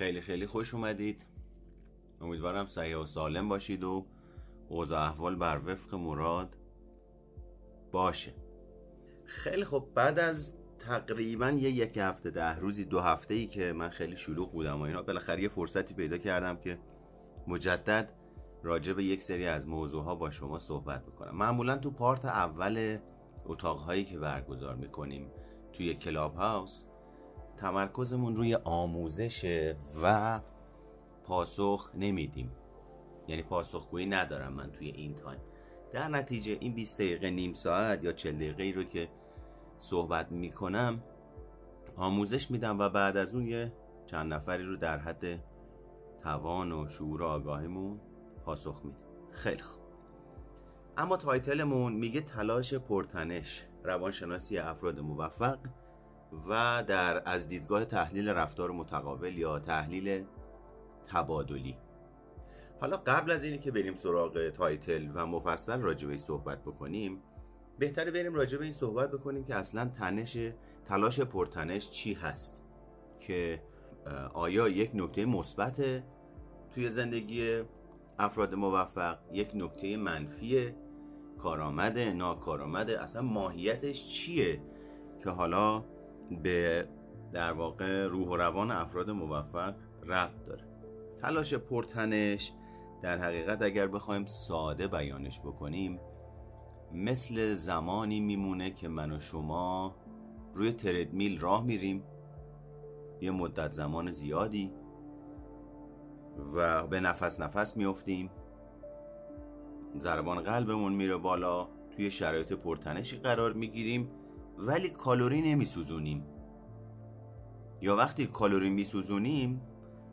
خیلی خیلی خوش اومدید. امیدوارم صحیح و سالم باشید و اوضاع احوال بر وفق مراد باشه. خیلی خب بعد از تقریبا یه یک هفته ده روزی دو هفته ای که من خیلی شلوغ بودم و اینا بالاخره یه فرصتی پیدا کردم که مجدد راجع به یک سری از موضوع ها با شما صحبت بکنم. معمولا تو پارت اول اتاق هایی که برگزار می‌کنیم توی کلاب هاوس تمرکزمون روی آموزش و پاسخ نمیدیم. یعنی پاسخگویی ندارم من توی این تایم. در نتیجه این 20 دقیقه نیم ساعت یا 40 دقیقه رو که صحبت می‌کنم آموزش میدم و بعد از اون یه چند نفری رو در حد توان و شعور آگاهیمون پاسخ میدیم. خیلی خوب. اما title مون میگه تلاش پرتنش روانشناسی افراد موفق و در از دیدگاه تحلیل رفتار متقابل یا تحلیل تبادلی. حالا قبل از اینی که بریم سراغ title و مفصل راجع به صحبت بکنیم بهتره بریم راجع به این صحبت بکنیم که اصلا تنش تلاش پرتنش چی هست که آیا یک نکته مثبت توی زندگی افراد موفق یک نکته منفی کارآمده ناکارآمده اصلا ماهیتش چیه که حالا به در واقع روح و روان افراد موفق ربط داره. تلاش پرتنش در حقیقت اگر بخوایم ساده بیانش بکنیم مثل زمانی میمونه که من و شما روی تردمیل راه میریم. یه مدت زمان زیادی و به نفس نفس میفتیم ضربان قلبمون میره بالا توی شرایط پرتنشی قرار می‌گیریم. ولی کالوری نمیسوزونیم. یا وقتی کالوری میسوزونیم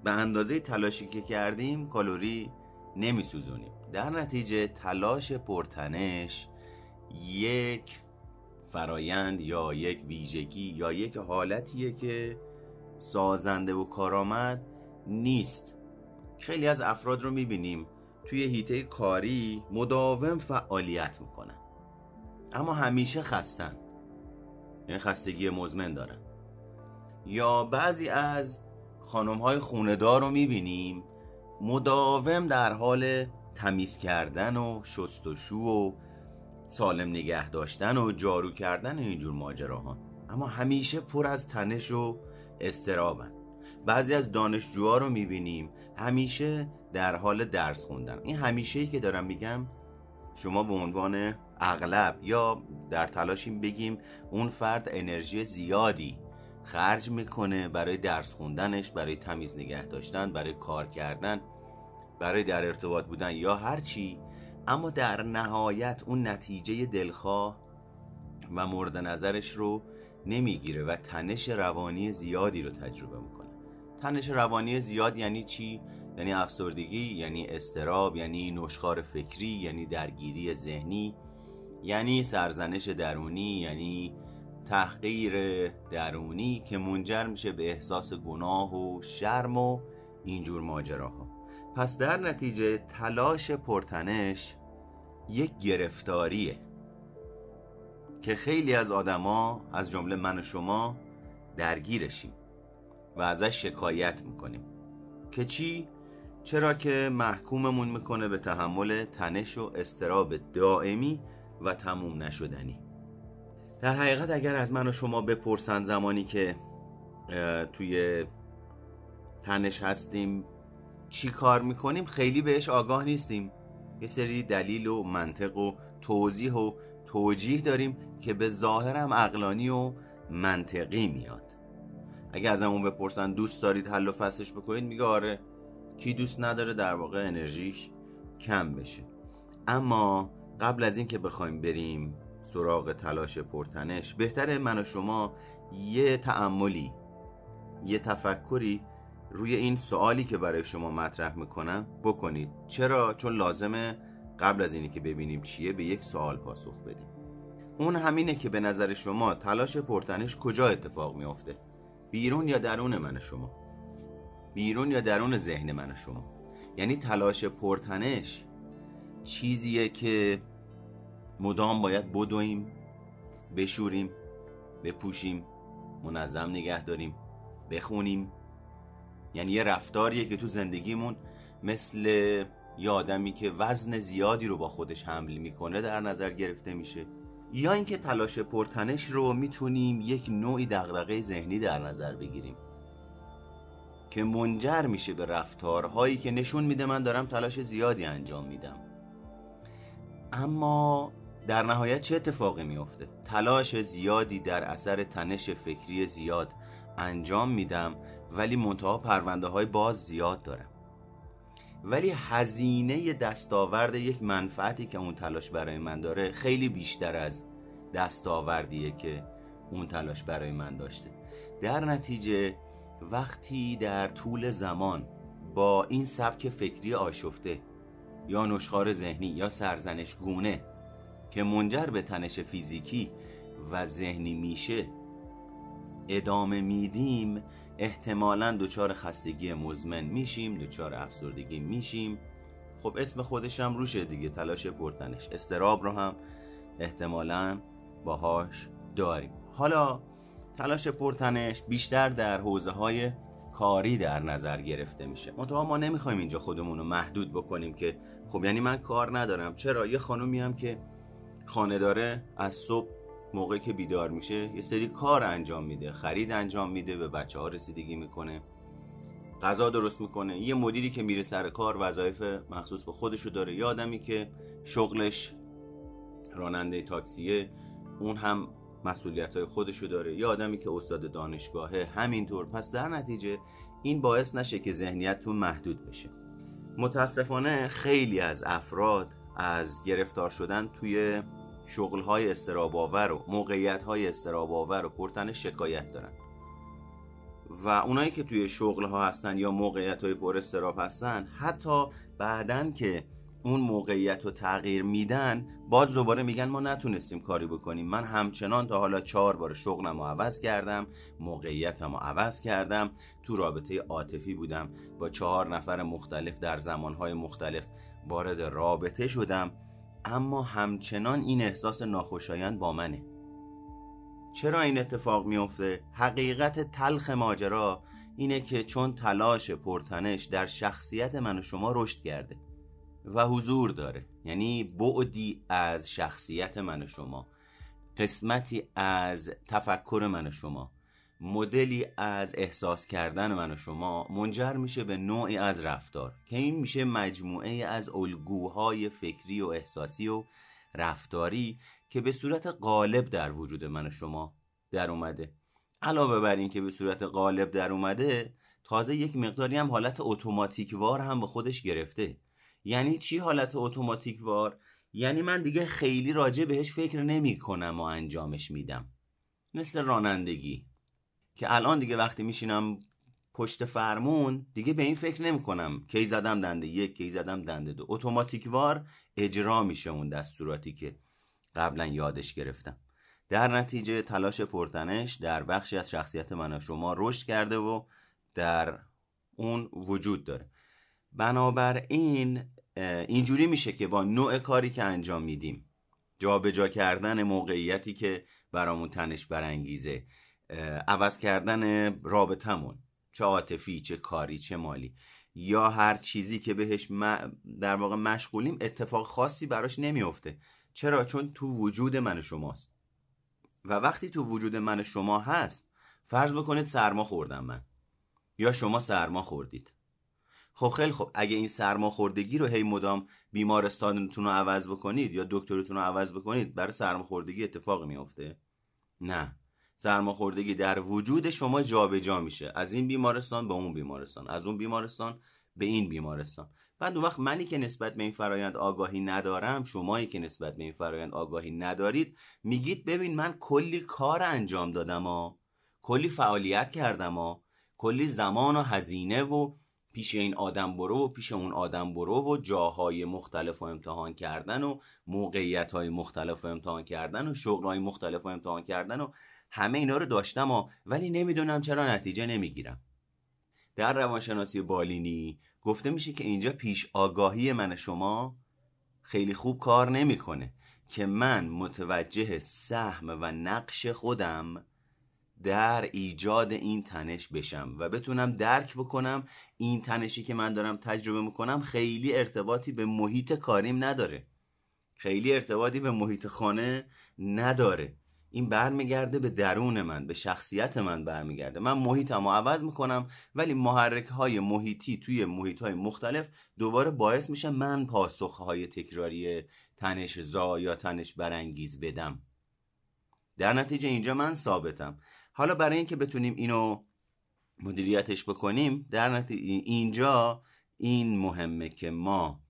به اندازه تلاشی که کردیم کالوری نمیسوزونیم. در نتیجه تلاش پرتنش یک فرایند یا یک ویژگی یا یک حالتیه که سازنده و کارآمد نیست. خیلی از افراد رو می‌بینیم توی هیته کاری مداوم فعالیت می‌کنن. اما همیشه خستن. یعنی خستگی مزمن دارن یا بعضی از خانم های خوندار رو می‌بینیم مداوم در حال تمیز کردن و شستشو و سالم نگه داشتن و جارو کردن اینجور ماجراها اما همیشه پر از تنش و استرابن. بعضی از دانشجوها رو می‌بینیم همیشه در حال درس خوندن. این همیشه ای که دارم میگم شما به عنوان اغلب یا در تلاشیم بگیم اون فرد انرژی زیادی خرج می‌کنه برای درس خوندنش برای تمیز نگه داشتن برای کار کردن برای در ارتباط بودن یا هر چی. اما در نهایت اون نتیجه دلخواه و مورد نظرش رو نمی‌گیره و تنش روانی زیادی رو تجربه می‌کنه. تنش روانی زیاد یعنی چی؟ یعنی افسردگی یعنی استراب یعنی نشخار فکری یعنی درگیری ذهنی. یعنی سرزنش درونی یعنی تحقیر درونی که منجر میشه به احساس گناه و شرم و اینجور ماجراها پس در نتیجه تلاش پرتنش یک گرفتاریه که خیلی از آدما از جمله من و شما درگیرشیم و ازش شکایت می‌کنیم که چی؟ چرا که محکوممون می‌کنه به تحمل تنش و استراب دائمی و تموم نشدنی. در حقیقت اگر از من و شما بپرسند زمانی که توی تنش هستیم چی کار می‌کنیم خیلی بهش آگاه نیستیم. یه سری دلیل و منطق و توضیح و توجیه داریم که به ظاهرم اقلانی و منطقی میاد. اگه از همون بپرسن دوست دارید حل و فصلش بکنید میگه آره کی دوست نداره در واقع انرژیش کم بشه. اما قبل از اینکه بخوایم بریم سراغ تلاش پرتنش بهتره من و شما یه تعملی یه تفکری روی این سوالی که برای شما مطرح می‌کنم بکنید. چرا؟ چون لازمه قبل از اینی که ببینیم چیه به یک سوال پاسخ بدیم. اون همینه که به نظر شما تلاش پرتنش کجا اتفاق میافته؟ بیرون یا درون من شما؟ بیرون یا درون ذهن من شما؟ یعنی تلاش پرتنش چیزیه که مدام باید بدویم بشوریم بپوشیم منظم نگه داریم بخونیم. یعنی یه رفتاریه که تو زندگیمون مثل یه آدمی که وزن زیادی رو با خودش حمل می‌کنه در نظر گرفته میشه. یا اینکه تلاش پرتنش رو می‌تونیم یک نوعی دغدغه ذهنی در نظر بگیریم که منجر میشه به رفتارهایی که نشون میده من دارم تلاش زیادی انجام میدم. اما در نهایت چه اتفاقی میافته؟ تلاش زیادی در اثر تنش فکری زیاد انجام میدم ولی منتها پرونده های باز زیاد دارم. ولی هزینه دستاورد یک منفعتی که اون تلاش برای من داره خیلی بیشتر از دستاوردیه که اون تلاش برای من داشته. در نتیجه وقتی در طول زمان با این سبک فکری آشفته یا نشخار ذهنی یا سرزنش گونه که منجر به تنش فیزیکی و ذهنی میشه ادامه میدیم. احتمالا دچار خستگی مزمن میشیم دچار افسردگی میشیم. خب اسم خودش هم روشه دیگه تلاش پرتنش. استراب رو هم احتمالا باهاش داریم. حالا تلاش پرتنش بیشتر در حوزه های کاری در نظر گرفته میشه. منتها ما نمی‌خوایم اینجا خودمون رو محدود بکنیم که خب یعنی من کار ندارم. چرا؟ یه خانومی هم که خانه داره از صبح موقعی که بیدار میشه یه سری کار انجام میده خرید انجام میده به بچه ها رسیدگی می‌کنه غذا درست می‌کنه. یه مدیری که میره سر کار وظایف مخصوص به خودشو داره. یه آدمی که شغلش راننده تاکسیه اون هم مسئولیت های خودشو داره. یه آدمی که استاد دانشگاهه همینطور. پس در نتیجه این باعث نشه که ذهنیتتون محدود بشه. متاسفانه خیلی از افراد از گرفتار شدن توی شغل های استراباور و موقعیت های استراباور و پرتن شکایت دارن. و اونایی که توی شغل ها هستن یا موقعیت های پر استراب هستن حتی بعدن که اون موقعیت رو تغییر میدن باز دوباره میگن ما نتونستیم کاری بکنیم. من همچنان تا حالا چهار بار شغلم رو عوض کردم موقعیتم رو عوض کردم. تو رابطه عاطفی بودم با چهار نفر مختلف در زمانهای مختلف وارد رابطه شدم. اما همچنان این احساس ناخوشایند با منه. چرا این اتفاق میافته؟ حقیقت تلخ ماجرا اینه که چون تلاش پرتنش در شخصیت من و شما رشد کرده. و حضور داره. یعنی بعدی از شخصیت من و شما قسمتی از تفکر من و شما مدلی از احساس کردن من و شما منجر میشه به نوعی از رفتار که این میشه مجموعه از الگوهای فکری و احساسی و رفتاری که به صورت غالب در وجود من و شما در اومده. علاوه بر این که به صورت غالب در اومده تازه یک مقداری هم حالت اتوماتیک وار هم به خودش گرفته. یعنی چی حالت اتوماتیک وار؟ یعنی من دیگه خیلی راجع بهش فکر نمی کنم و انجامش میدم. مثل رانندگی. که الان دیگه وقتی میشینم پشت فرمون دیگه به این فکر نمی کنم کی زدم دنده یک کی زدم دنده دو. اتوماتیک وار اجرا میشه اون دستوراتی که قبلا یادش گرفتم. در نتیجه تلاش پرتنش در بخشی از شخصیت من و شما رشد کرده و در اون وجود داره. بنابراین اینجوری میشه که با نوع کاری که انجام میدیم جابجا کردن موقعیتی که برامون تنش برانگیزه عوض کردن رابطمون چه عاطفی چه کاری چه مالی یا هر چیزی که بهش در واقع مشغولیم اتفاق خاصی براش نمیافته. چرا؟ چون تو وجود من شماست. و وقتی تو وجود من شما هست فرض بکنید سرما خوردم من. یا شما سرما خوردید. خب خیلی خب اگه این سرماخوردگی رو هی مدام بیمارستانتون رو عوض بکنید یا دکترتون رو عوض بکنید برای سرماخوردگی اتفاق میافته. نه. سرماخوردگی در وجود شما جابجا جا میشه. از این بیمارستان به اون بیمارستان. از اون بیمارستان به این بیمارستان. بعد اون وقت منی که نسبت به این فرایند آگاهی ندارم شمایی که نسبت به این فرایند آگاهی ندارید میگید ببین من کلی کار انجام دادم ها. کلی فعالیت کردم ها. کلی زمان و هزینه و پیش این آدم برو و پیش اون آدم برو و جاهای مختلف و امتحان کردن و موقعیت های مختلف و امتحان کردن و شغل های مختلف و امتحان کردن و همه اینا رو داشتم و ولی نمی‌دونم چرا نتیجه نمی‌گیرم. در روانشناسی بالینی گفته میشه که اینجا پیش آگاهی من شما خیلی خوب کار نمی‌کنه که من متوجه سهم و نقش خودم در ایجاد این تنش بشم و بتونم درک بکنم این تنشی که من دارم تجربه می‌کنم خیلی ارتباطی به محیط کاریم نداره. خیلی ارتباطی به محیط خانه نداره. این برمیگرده به درون من به شخصیت من برمیگرده. من محیطم رو عوض می‌کنم ولی محرک های محیطی توی محیط های مختلف دوباره باعث میشه من پاسخ های تکراری تنش زا یا تنش برانگیز بدم. در نتیجه اینجا من ثابتم. حالا برای اینکه بتونیم اینو مدیریتش بکنیم در نتیجه اینجا این مهمه که ما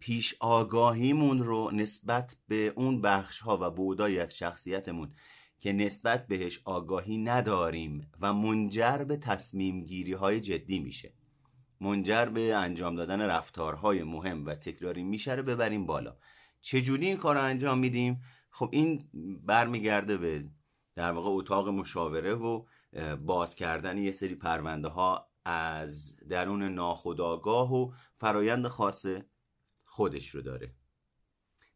پیش آگاهیمون رو نسبت به اون بخش ها و بودایی از شخصیتمون که نسبت بهش آگاهی نداریم و منجر به تصمیم گیری های جدی میشه. منجر به انجام دادن رفتارهای مهم و تکراری میشه رو ببریم بالا. چجوری این کار رو انجام میدیم؟ خب این برمیگرده به در واقع اتاق مشاوره و باز کردن یه سری پرونده ها از درون ناخودآگاه و فرایند خاص خودش رو داره.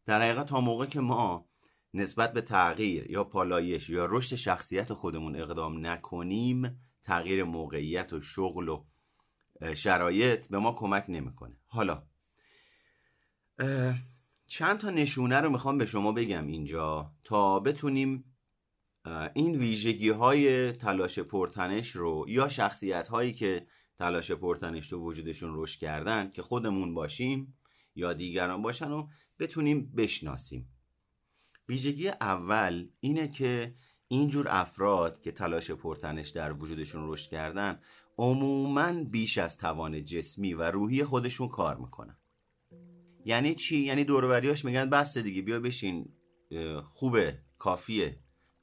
در حقیقت تا موقع که ما نسبت به تغییر یا پالایش یا رشد شخصیت خودمون اقدام نکنیم تغییر موقعیت و شغل و شرایط به ما کمک نمی‌کنه. حالا چند تا نشونه رو می‌خوام به شما بگم اینجا تا بتونیم این ویژگی های تلاش پرتنش رو یا شخصیت هایی که تلاش پرتنش رو وجودشون رشد کردن که خودمون باشیم یا دیگران باشن و بتونیم بشناسیم. ویژگی اول اینه که اینجور افراد که تلاش پرتنش در وجودشون رشد کردن عموما بیش از توان جسمی و روحی خودشون کار می‌کنن. یعنی چی؟ یعنی دوروبریاش میگن بس دیگه بیا بشین خوبه کافیه.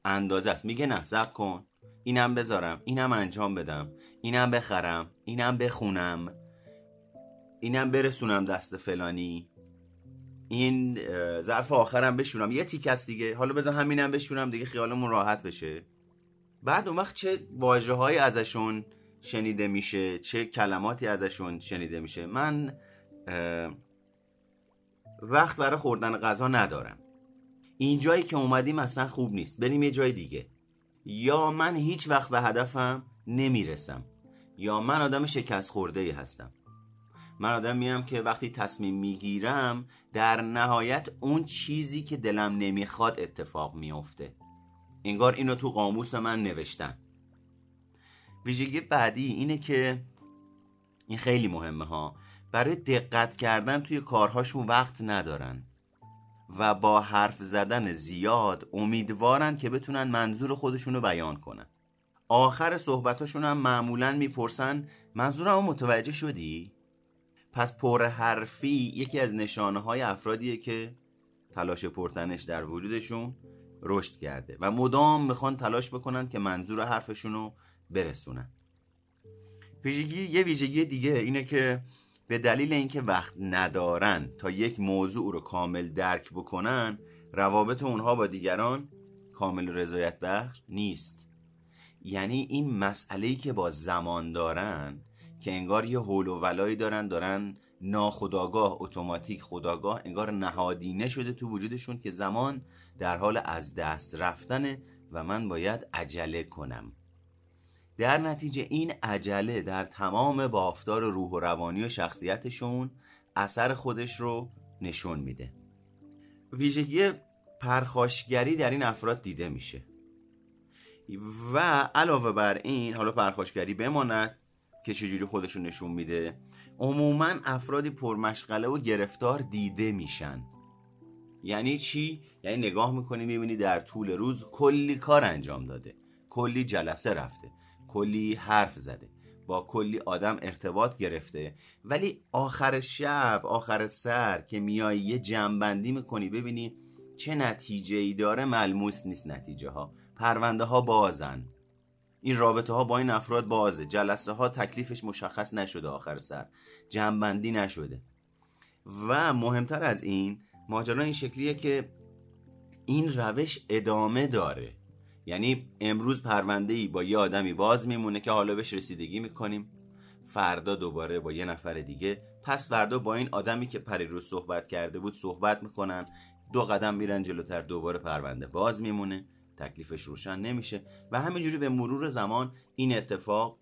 اندازه است. میگه نه زب کن. اینم بذارم اینم انجام بدم. اینم بخرم اینم بخونم. اینم برسونم دست فلانی. این ظرف آخرم بشونم یه تیک است دیگه. حالا بذار همینم بشونم دیگه خیالمون راحت بشه. بعد اون وقت چه واجه ازشون شنیده میشه؟ چه کلماتی ازشون شنیده میشه؟ من وقت برای خوردن غذا ندارم. این جایی که اومدیم اصلا خوب نیست. بریم یه جای دیگه. یا من هیچ وقت به هدفم نمی‌رسم یا من آدم شکست خورده ای هستم. من آدم میم که وقتی تصمیم می‌گیرم در نهایت اون چیزی که دلم نمی‌خواد اتفاق میافته. انگار اینو تو قاموس من نوشتن. ویژگی بعدی اینه که این خیلی مهمه ها. برای دقت کردن توی کارهاشون وقت ندارن. و با حرف زدن زیاد امیدوارن که بتونن منظور خودشون رو بیان کنن آخر صحبتاشون هم معمولا می‌پرسن منظورم متوجه شدی؟ پس پر حرفی یکی از نشانه های افرادیه که تلاش پرتنش در وجودشون رشد کرده و مدام می‌خوان تلاش بکنن که منظور حرفشون رو برسونن ویژگی یه ویژگی دیگه اینه که به دلیل اینکه وقت ندارن تا یک موضوع رو کامل درک بکنن روابط اونها با دیگران کامل رضایت بخش نیست. یعنی این مسئله که با زمان دارن که انگار یه حول و ولایی دارن دارن ناخداگاه اتوماتیک خداگاه انگار نهادینه شده تو وجودشون که زمان در حال از دست رفتنه و من باید عجله کنم. در نتیجه این عجله در تمام بافتار روح و روانی و شخصیتشون اثر خودش رو نشون میده. ویژگی پرخاشگری در این افراد دیده میشه. و علاوه بر این حالا پرخاشگری بماند که چجوری خودشون نشون میده عموما افرادی پرمشغله و گرفتار دیده میشن. یعنی چی؟ یعنی نگاه می‌کنی می‌بینی در طول روز کلی کار انجام داده کلی جلسه رفته. کلی حرف زده. با کلی آدم ارتباط گرفته. ولی آخر شب آخر سر که میای یه جمعبندی می‌کنی ببینی چه نتیجه ای داره. ملموس نیست نتیجه ها پرونده ها بازن. این رابطه ها با این افراد بازه. جلسه ها تکلیفش مشخص نشده آخر سر. جمعبندی نشده. و مهمتر از این ماجرا این شکلیه که این روش ادامه داره. یعنی امروز پرونده ای با یه آدمی باز میمونه که حالا بهش رسیدگی می‌کنیم. فردا دوباره با یه نفر دیگه. پس فردا با این آدمی که پریروز صحبت کرده بود صحبت می‌کنن. دو قدم میرن جلوتر دوباره پرونده باز میمونه. تکلیفش روشن نمیشه. و همینجوری به مرور زمان این اتفاق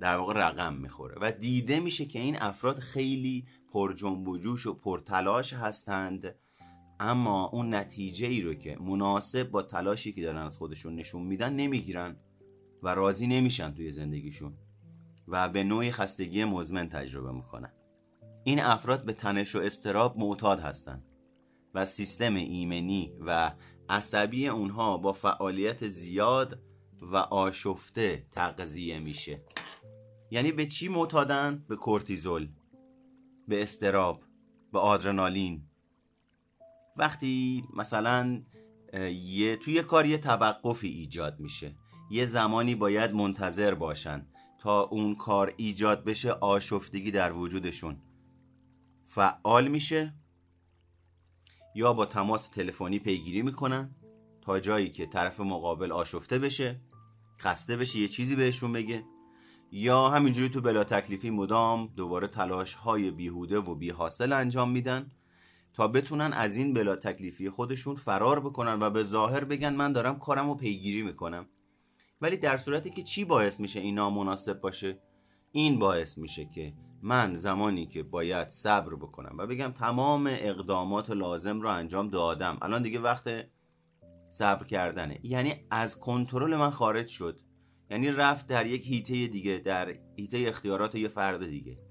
در واقع رقم می‌خوره. و دیده میشه که این افراد خیلی پر جنب و جوش و پرتلاش هستند. اما اون نتیجه ای رو که مناسب با تلاشی که دارن از خودشون نشون میدن نمی‌گیرن و راضی نمیشن توی زندگیشون و به نوعی خستگی مزمن تجربه می‌کنن. این افراد به تنش و استراب معتاد هستند و سیستم ایمنی و عصبی اونها با فعالیت زیاد و آشفته تغذیه میشه. یعنی به چی معتادن؟ به کورتیزول به استراب به آدرنالین. وقتی مثلا یه توی کار یه توقفی ایجاد میشه. یه زمانی باید منتظر باشن تا اون کار ایجاد بشه آشفتگی در وجودشون. فعال میشه یا با تماس تلفنی پیگیری می‌کنن تا جایی که طرف مقابل آشفته بشه خسته بشه یه چیزی بهشون بگه. یا همینجوری تو بلا تکلیفی مدام دوباره تلاش های بیهوده و بیحاصل انجام میدن. تا بتونن از این بلا تکلیفی خودشون فرار بکنن و به ظاهر بگن من دارم کارم رو پیگیری می‌کنم. ولی در صورتی که چی باعث میشه این نامناسب باشه؟ این باعث میشه که من زمانی که باید صبر بکنم و بگم تمام اقدامات لازم رو انجام دادم الان دیگه وقت صبر کردنه. یعنی از کنترل من خارج شد. یعنی رفت در یک هیته دیگه در هیته اختیارات یه فرد دیگه.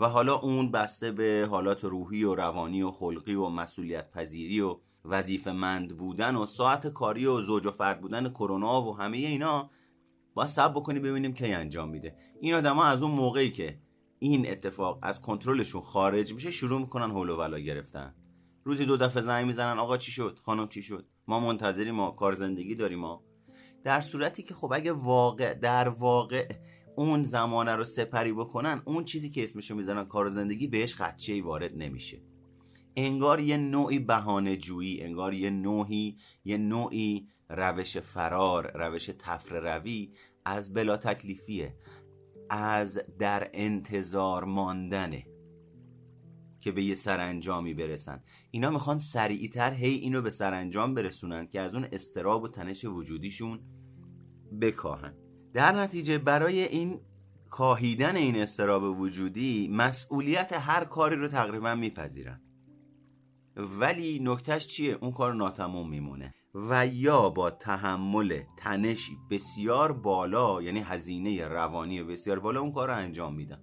و حالا اون بسته به حالات روحی و روانی و خلقی و مسئولیت پذیری و وظیفه مند بودن و ساعت کاری و زوج و فرد بودن کرونا و همه اینا با سب بکنی ببینیم کی انجام میده. این آدما از اون موقعی که این اتفاق از کنترلشون خارج میشه شروع می‌کنن هول و ولا گرفتن. روزی دو دفعه زنگ می‌زنن آقا چی شد؟ خانم چی شد؟ ما منتظریم ما کار زندگی داریم ما. در صورتی که خب اگه واقع در واقع اون زمانه رو سپری بکنن اون چیزی که اسمشو می‌زنن کار زندگی بهش خدچه ای وارد نمیشه. انگار یه نوعی بهانه جویی انگار یه نوعی یه نوعی روش فرار روش تفر روی از بلا تکلیفیه از در انتظار ماندنه که به یه سرانجامی برسن. اینا می‌خوان سریعتر هی اینو به سرانجام برسونن که از اون استراب و تنش وجودیشون بکاهن. در نتیجه برای این کاهیدن این استراب وجودی مسئولیت هر کاری رو تقریبا میپذیرن. ولی نکتهش چیه؟ اون کار ناتموم میمونه. و یا با تحمل تنشی بسیار بالا یعنی هزینه روانی بسیار بالا اون کار رو انجام میدن.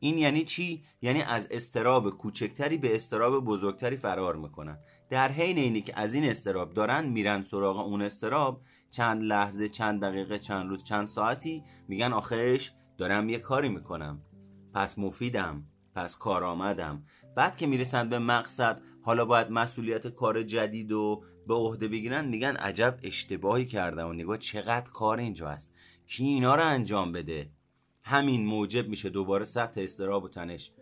این یعنی چی؟ یعنی از استراب کوچکتری به استراب بزرگتری فرار می‌کنن. در حین اینی که از این استراب دارن میرن سراغ اون استراب چند لحظه چند دقیقه چند روز چند ساعتی میگن آخش دارم یه کاری می‌کنم. پس مفیدم پس کارآمدم بعد که می‌رسن به مقصد حالا باید مسئولیت کار جدید و به عهده بگیرن میگن عجب اشتباهی کردم و نگاه چقدر کار اینجا هست کی اینا رو انجام بده؟ همین موجب میشه دوباره سطح استراب و تنش.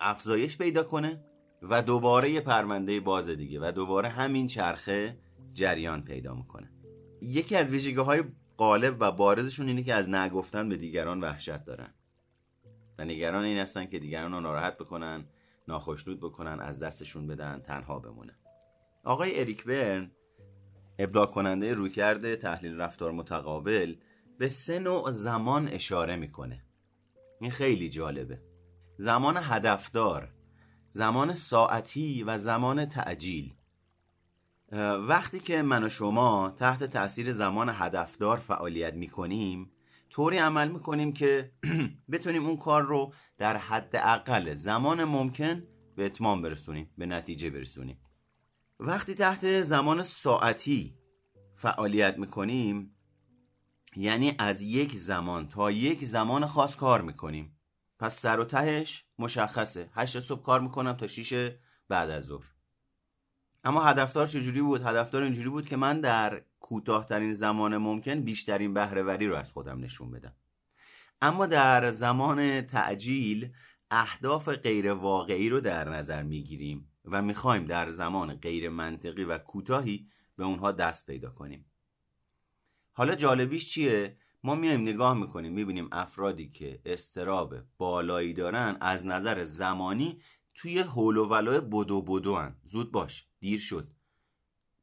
افزایش پیدا کنه و دوباره یه پرونده باز دیگه و دوباره همین چرخه جریان پیدا می‌کنه. یکی از ویژگی های غالب و بارزشون اینه که از نگفتن به دیگران وحشت دارن. و نگران این هستن که دیگران رو ناراحت بکنن ناخشنود بکنن از دستشون بدن تنها بمونن. آقای اریک برن ابداع کننده رویکرد تحلیل رفتار متقابل به سه نوع زمان اشاره می‌کنه. این خیلی جالبه. زمان هدفدار زمان ساعتی و زمان تعجیل وقتی که من و شما تحت تاثیر زمان هدفدار فعالیت می‌کنیم طوری عمل می‌کنیم که بتونیم اون کار رو در حد اقل زمان ممکن به اتمام برسونیم به نتیجه برسونیم. وقتی تحت زمان ساعتی فعالیت می‌کنیم یعنی از یک زمان تا یک زمان خاص کار می‌کنیم. پس سر و تهش مشخصه. هشت صبح کار می‌کنم تا شیش بعد از ظهر. اما هدفدار چجوری بود؟ هدفدار اینجوری بود که من در کوتاهترین زمان ممکن بیشترین بهرهوری رو از خودم نشون بدم. اما در زمان تعجیل اهداف غیر واقعی رو در نظر می‌گیریم و می‌خوایم در زمان غیر منطقی و کوتاهی به اونها دست پیدا کنیم. حالا جالبیش چیه؟ ما میایم نگاه می‌کنیم می‌بینیم افرادی که استراب بالایی دارن از نظر زمانی توی حول و ولای بدو بدو هن. زود باش دیر شد.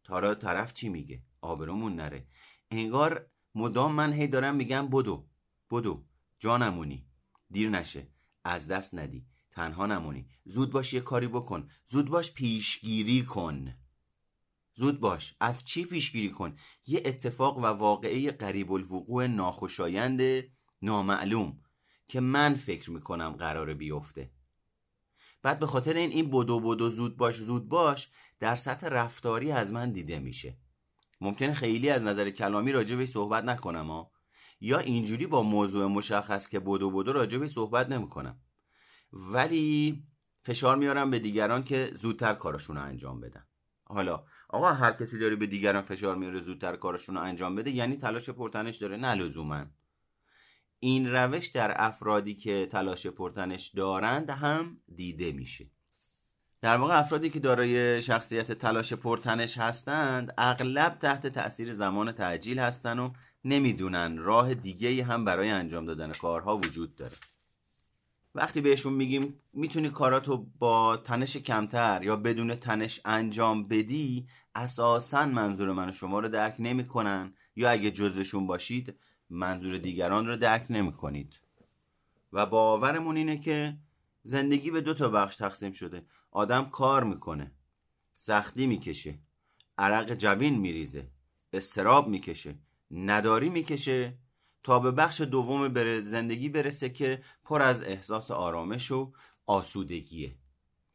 حالا طرف چی میگه؟ آبرومون نره. انگار مدام من هی دارم میگم بدو بدو جانمونی. دیر نشه. از دست ندی. تنها نمونی. زود باش یه کاری بکن. زود باش پیشگیری کن. زود باش. از چی پیشگیری کن؟ یه اتفاق و واقعه قریب الوقوع ناخوشایند نامعلوم که من فکر می‌کنم قرار بیفته. بعد به خاطر این این بدو بدو زود باش زود باش در سطح رفتاری از من دیده میشه. ممکنه خیلی از نظر کلامی به صحبت نکنم ها. یا اینجوری با موضوع مشخص که بدو بدو به صحبت نمی‌کنم. ولی فشار میارم به دیگران که زودتر کارشون رو انجام بدن. حالا آقا هر کسی داره به دیگران فشار میاره زودتر کارشون رو انجام بده یعنی تلاش پرتنش داره نه لزوما. این روش در افرادی که تلاش پرتنش دارند هم دیده میشه. در واقع افرادی که دارای شخصیت تلاش پرتنش هستند اغلب تحت تاثیر زمان تعجیل هستند و نمی‌دونن راه دیگه هم برای انجام دادن کارها وجود داره. وقتی بهشون میگیم می‌تونی کاراتو با تنش کمتر یا بدون تنش انجام بدی؟ اساسا منظور من شما رو درک نمی‌کنن. یا اگه جزوشون باشید منظور دیگران رو درک نمی کنید و باورمون اینه که زندگی به دو تا بخش تقسیم شده. آدم کار می‌کنه سختی می‌کشه عرق جوین میریزه استراب می‌کشه نداری می‌کشه تا به بخش دوم بر زندگی برسه که پر از احساس آرامش و آسودگیه.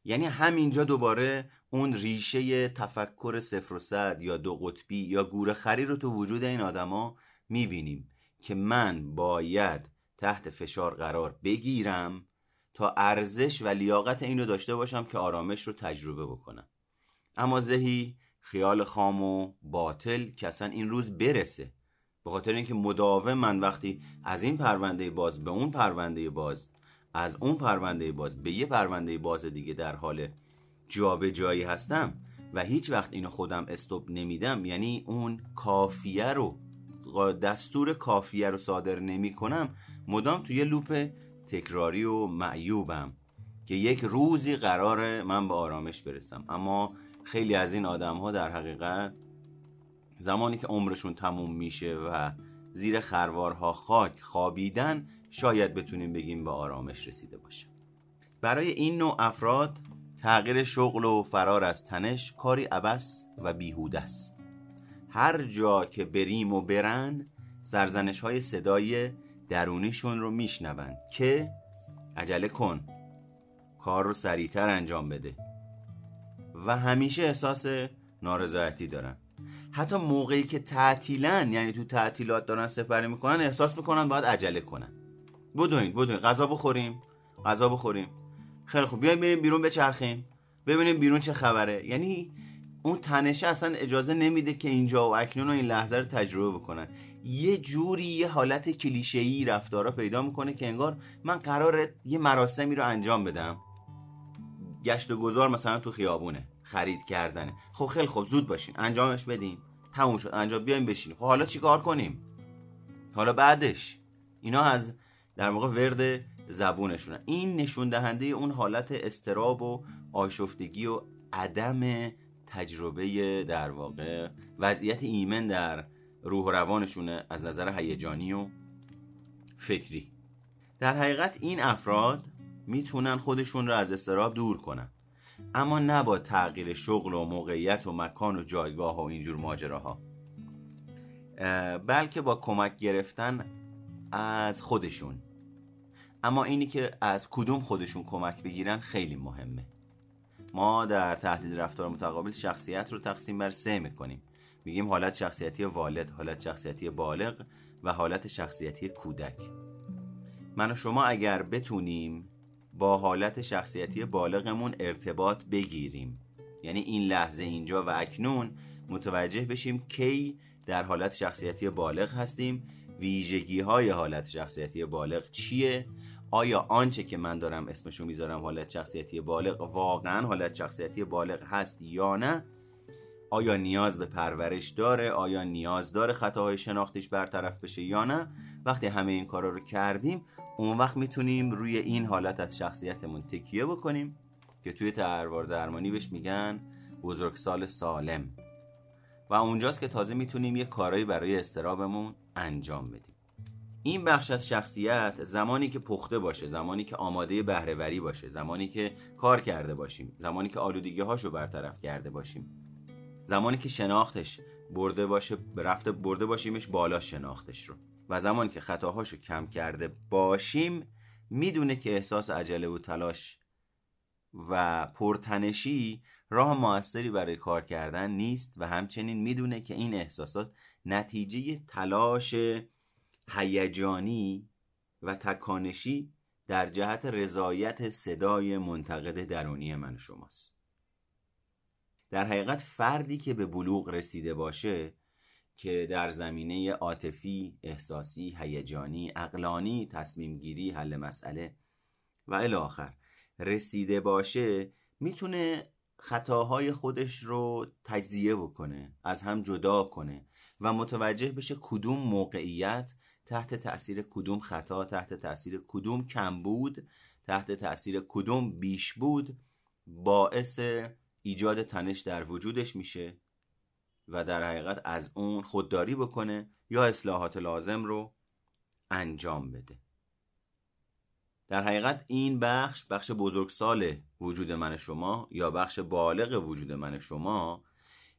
یعنی همینجا دوباره اون ریشه تفکر صفر و صد یا دو قطبی یا گوره خری رو تو وجود این آدما می‌بینیم. که من باید تحت فشار قرار بگیرم تا ارزش و لیاقت اینو داشته باشم که آرامش رو تجربه بکنم. اما زهی خیال خام و باطل که اصلا این روز برسه. به خاطر اینکه مداوم من وقتی از این پرونده باز به اون پرونده باز از اون پرونده باز به یه پرونده باز دیگه در حال جایی هستم و هیچ وقت اینو خودم استوب نمیدم یعنی اون کافیه رو دستور کافیه رو صادر نمی کنم مدام توی لوپ تکراری و معیوبم که یک روزی قرار من به آرامش برسم. اما خیلی از این آدم ها در حقیقت زمانی که عمرشون تموم میشه و زیر خروارها خاک خوابیدن شاید بتونیم بگیم به آرامش رسیده باشه. برای این نوع افراد تغییر شغل و فرار از تنش کاری عبس و بیهوده است. هر جا که بریم و برن سرزنش های صدای درونیشون رو میشنون که عجله کن کار رو سریعتر انجام بده. و همیشه احساس نارضایتی دارن. حتی موقعی که تعطیلن یعنی تو تعطیلات دارن سپری می‌کنن احساس می‌کنن باید عجله کنن. بدوین بدوین غذا بخوریم غذا بخوریم. خیلی خوب. بیایم بریم بیرون بچرخیم ببینیم بیرون چه خبره. یعنی اون تنشه اصلا اجازه نمیده که اینجا و اکنون و این لحظه رو تجربه بکنن. یه جوری یه حالت کلیشه‌ای رفتارا پیدا می‌کنه که انگار من قرار یه مراسمی رو انجام بدم. گشت و گذار مثلا تو خیابونه خرید کردنه. خب خیلی خوب زود باشین انجامش بدیم تموم شد انجام بیایم بشینیم. خب حالا چیکار کنیم؟ حالا بعدش اینا از در موقع ورد زبونشونه. این نشون دهنده اون حالت استراب و آشفتگی و عدم تجربه در واقع وضعیت ایمن در روح و روانشونه از نظر هیجانی و فکری. در حقیقت این افراد می‌تونن خودشون رو از استراب دور کنن. اما نه با تغییر شغل و موقعیت و مکان و جایگاه و اینجور ماجراها. بلکه با کمک گرفتن از خودشون. اما اینی که از کدوم خودشون کمک بگیرن خیلی مهمه. ما در تحلیل رفتار متقابل شخصیت رو تقسیم بر سه می‌کنیم. میگیم حالت شخصیتی والد حالت شخصیتی بالغ و حالت شخصیتی کودک. من و شما اگر بتونیم با حالت شخصیتی بالغمون ارتباط بگیریم یعنی این لحظه اینجا و اکنون متوجه بشیم کی در حالت شخصیتی بالغ هستیم ویژگی های حالت شخصیتی بالغ چیه آیا آنچه که من دارم اسمشو می‌ذارم حالت شخصیتی بالغ؟ واقعا حالت شخصیتی بالغ هست یا نه؟ آیا نیاز به پرورش داره؟ آیا نیاز داره خطاهای شناختیش برطرف بشه یا نه؟ وقتی همه این کارا رو کردیم اون وقت می‌تونیم روی این حالت از شخصیتمون تکیه بکنیم که توی تروار درمانی بهش میگن بزرگسال سالم. و اونجاست که تازه می‌تونیم یه کارایی برای استرابمون انجام بدیم. این بخش از شخصیت زمانی که پخته باشه زمانی که آماده بهرهوری باشه زمانی که کار کرده باشیم زمانی که آلودگی هاشو برطرف کرده باشیم زمانی که شناختش برده باشه رفته برده باشیمش بالا شناختش رو. و زمانی که خطاهاشو کم کرده باشیم می‌دونه که احساس عجله و تلاش و پرتنشی راه موثری برای کار کردن نیست و همچنین می‌دونه که این احساسات نتیجه تلاش هیجانی و تکانشی در جهت رضایت صدای منتقد درونی من شماست. در حقیقت فردی که به بلوغ رسیده باشه که در زمینه عاطفی، احساسی، هیجانی، اقلانی، تصمیم گیری، حل مسئله و الی آخر رسیده باشه می‌تونه خطاهای خودش رو تجزیه بکنه از هم جدا کنه و متوجه بشه کدوم موقعیت تحت تاثیر کدوم خطا تحت تاثیر کدوم کم بود تحت تاثیر کدوم بیش بود باعث ایجاد تنش در وجودش میشه و در حقیقت از اون خودداری بکنه یا اصلاحات لازم رو انجام بده. در حقیقت این بخش بخش بزرگسال وجود من شما یا بخش بالغ وجود من شما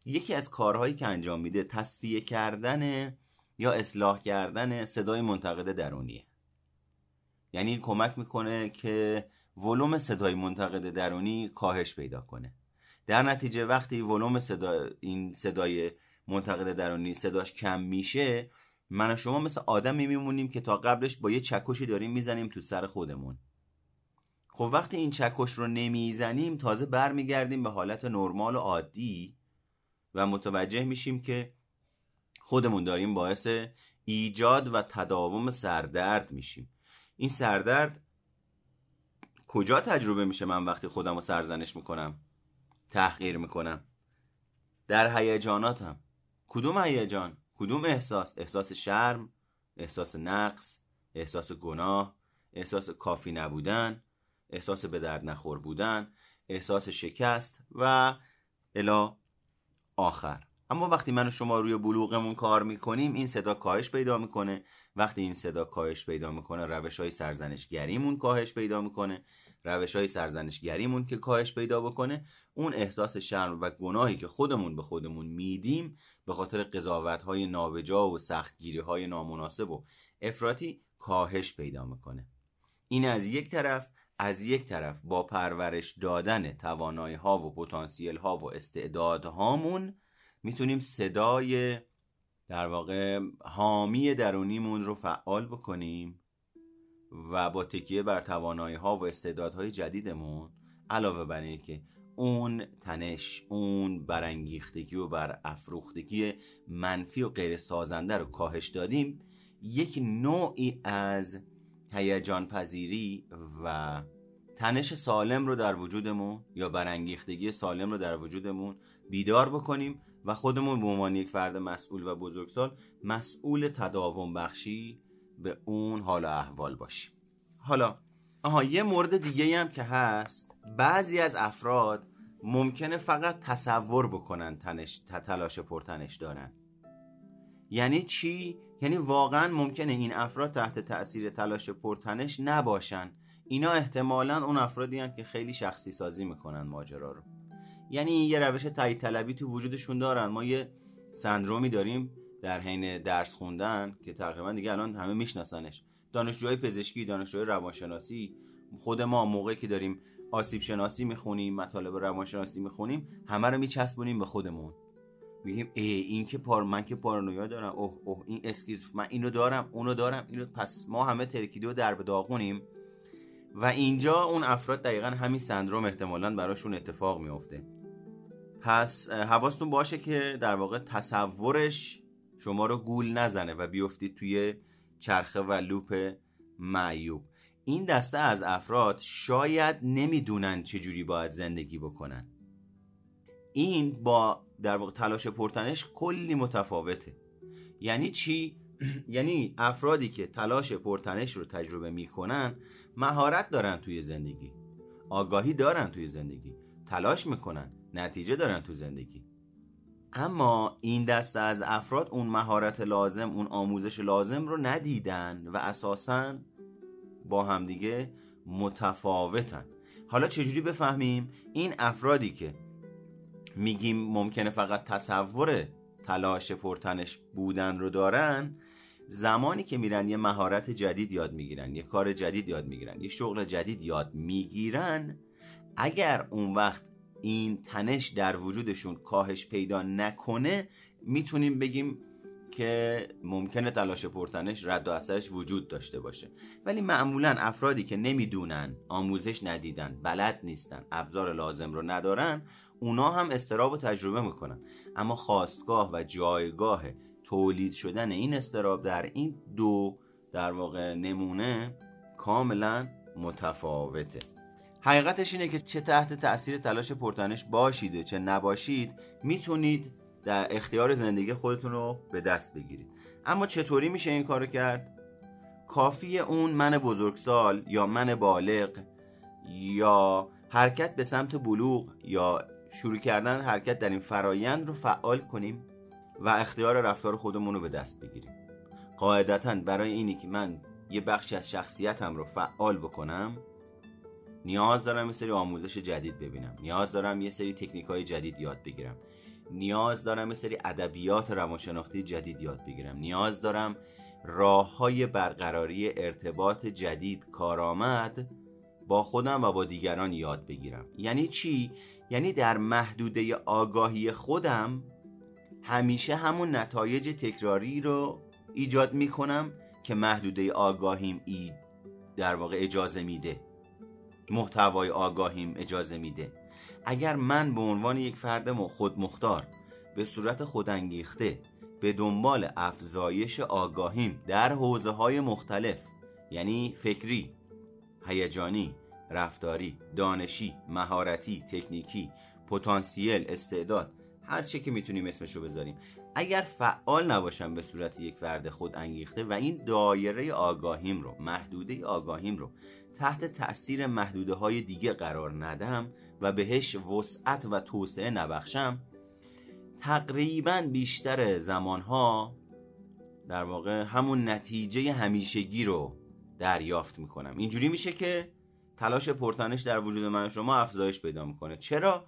یکی از کارهایی که انجام میده تصفیه کردن یا اصلاح کردن صدای منتقد درونیه. یعنی این کمک می‌کنه که ولوم صدای منتقد درونی کاهش پیدا کنه. در نتیجه وقتی ولوم صدا این صدای منتقد درونی صداش کم میشه من و شما مثل آدمی میمونیم که تا قبلش با یه چکشی داریم می‌زنیم تو سر خودمون. خب وقتی این چکش رو نمی‌زنیم تازه برمیگردیم به حالت نرمال و عادی و متوجه میشیم که خودمون داریم باعث ایجاد و تداوم سردرد میشیم. این سردرد کجا تجربه میشه من وقتی خودم رو سرزنش می‌کنم؟ تحقیر می‌کنم. در هیجاناتم. کدوم هیجان؟ کدوم احساس؟ احساس شرم احساس نقص احساس گناه احساس کافی نبودن احساس به درد نخور بودن احساس شکست و الا آخر. اما وقتی من و شما روی بلوغمون کار می‌کنیم این صدا کاهش پیدا می‌کنه. وقتی این صدا کاهش پیدا می‌کنه روش های سرزنشگریمون کاهش پیدا می‌کنه. روش های سرزنشگریمون که کاهش پیدا بکنه اون احساس شرم و گناهی که خودمون به خودمون میدیم به خاطر قضاوت های نابجا و سختگیری های نامناسب و افراطی کاهش پیدا می‌کنه. این از یک طرف از یک طرف با پرورش دادن توانایی ها و پتانسیل ها و استعدادهامون می‌تونیم صدای در واقع حامی درونیمون رو فعال بکنیم و با تکیه بر توانایی ها و استعدادهای جدیدمون علاوه بر اینکه که اون تنش اون برانگیختگی و بر افروختگی منفی و غیر سازنده رو کاهش دادیم یک نوعی از هیجان پذیری و تنش سالم رو در وجودمون یا برانگیختگی سالم رو در وجودمون بیدار بکنیم و خودمون به عنوان یک فرد مسئول و بزرگسال مسئول تداوم بخشی به اون حال و احوال باشیم. حالا آها یه مورد دیگه هم که هست بعضی از افراد ممکنه فقط تصور بکنن تنش تلاش پرتنش دارن. یعنی چی؟ یعنی واقعا ممکنه این افراد تحت تاثیر تلاش پرتنش نباشن. اینا احتمالا اون افرادی هن که خیلی شخصی سازی می‌کنن ماجرا رو. یعنی یه روش تایید طلبی تو وجودشون دارن. ما یه سندرومی داریم در حین درس خوندن که تقریبا دیگه الان همه میشناسنش. دانشجوهای پزشکی دانشجوهای روانشناسی. خود ما موقعی که داریم آسیب شناسی می‌خونیم مطالب روانشناسی می‌خونیم همه رو میچسبونیم به خودمون. میگیم ای این که پار من که پارانویا دارم. اوه اوه این اسکیز من اینو دارم اونو دارم اینو پس ما همه ترکیده و در داغونیم. و اینجا اون افراد دقیقا همین سندروم احتمالا براشون اتفاق میافته. پس حواستون باشه که در واقع تصورش شما رو گول نزنه و بیفتید توی چرخه و لوپ معیوب. این دسته از افراد شاید نمی‌دونن چجوری باید زندگی بکنن. این با در واقع تلاش پرتنش کلی متفاوته. یعنی چی؟ یعنی افرادی که تلاش پرتنش رو تجربه می‌کنن مهارت دارن توی زندگی. آگاهی دارن توی زندگی. تلاش می‌کنن. نتیجه دارن تو زندگی. اما این دسته از افراد اون مهارت لازم اون آموزش لازم رو ندیدن و اساسا با همدیگه متفاوتن. حالا چجوری بفهمیم؟ این افرادی که میگیم ممکنه فقط تصور تلاش پرتنش بودن رو دارن زمانی که میرن یه مهارت جدید یاد می‌گیرن یه کار جدید یاد می‌گیرن یه شغل جدید یاد می‌گیرن اگر اون وقت این تنش در وجودشون کاهش پیدا نکنه می‌تونیم بگیم که ممکنه تلاش پرتنش رد و اثرش وجود داشته باشه. ولی معمولا افرادی که نمی‌دونن آموزش ندیدن بلد نیستن ابزار لازم رو ندارن اونا هم استراب و تجربه می‌کنن. اما خواستگاه و جایگاه تولید شدن این استراب در این دو در واقع نمونه کاملا متفاوته. حقیقتش اینه که چه تحت تاثیر تلاش پرتنش باشید و چه نباشید می‌تونید در اختیار زندگی خودتون رو به دست بگیرید. اما چطوری میشه این کارو کرد؟ کافی اون من بزرگسال یا من بالغ یا حرکت به سمت بلوغ یا شروع کردن حرکت در این فرایند رو فعال کنیم و اختیار رفتار خودمون رو به دست بگیریم. قاعدتا برای اینی که من یه بخشی از شخصیتم رو فعال بکنم نیاز دارم یه سری آموزش جدید ببینم. نیاز دارم یه سری تکنیک های جدید یاد بگیرم. نیاز دارم یه سری ادبیات روانشناختی جدید یاد بگیرم. نیاز دارم راه های برقراری ارتباط جدید کارآمد با خودم و با دیگران یاد بگیرم. یعنی چی؟ یعنی در محدوده آگاهی خودم همیشه همون نتایج تکراری رو ایجاد می‌کنم که محدوده آگاهیم ای در واقع اجازه میده. محتوای آگاهیم اجازه میده. اگر من به عنوان یک فرد خود مختار به صورت خودانگیخته به دنبال افزایش آگاهیم در حوزه های مختلف یعنی فکری، هیجانی، رفتاری، دانشی، مهارتی، تکنیکی، پتانسیل، استعداد هر چه که می‌تونیم اسمشو بذاریم اگر فعال نباشم به صورت یک فرد خود انگیخته و این دایره آگاهیم رو محدوده آگاهیم رو تحت تأثیر محدوده های دیگه قرار ندم و بهش وسعت و توسعه نبخشم تقریبا بیشتر زمانها در واقع همون نتیجه همیشگی رو دریافت می‌کنم. اینجوری میشه که تلاش پرتنش در وجود من و شما افزایش پیدا می‌کنه. چرا؟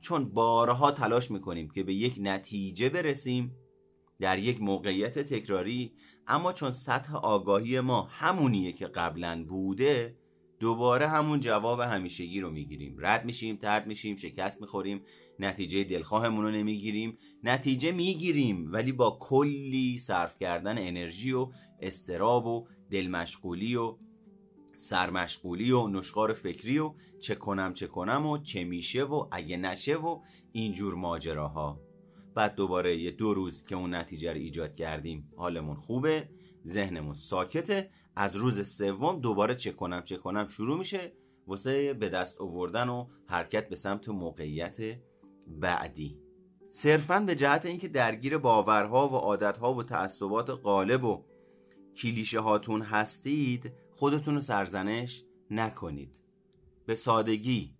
چون بارها تلاش می‌کنیم که به یک نتیجه برسیم در یک موقعیت تکراری اما چون سطح آگاهی ما همونیه که قبلا بوده دوباره همون جواب همیشگی رو می‌گیریم. رد میشیم ترد میشیم شکست می‌خوریم نتیجه دلخواهمون رو نمی‌گیریم. نتیجه می‌گیریم ولی با کلی صرف کردن انرژی و استراب و دلمشغولی و سرمشغولی و نشخار فکری و چه کنم چه کنم و چه میشه و اگه نشه و اینجور ماجراها. بعد دوباره یه دو روز که اون نتیجه رو ایجاد کردیم حالمون خوبه ذهنمون ساکته از روز سوم دوباره چه کنم چه کنم شروع میشه. واسه به دست آوردن و حرکت به سمت موقعیت بعدی. صرفا به جهت اینکه درگیر باورها و عادتها و تعصبات غالب و کلیشه هاتون هستید خودتون رو سرزنش نکنید. به سادگی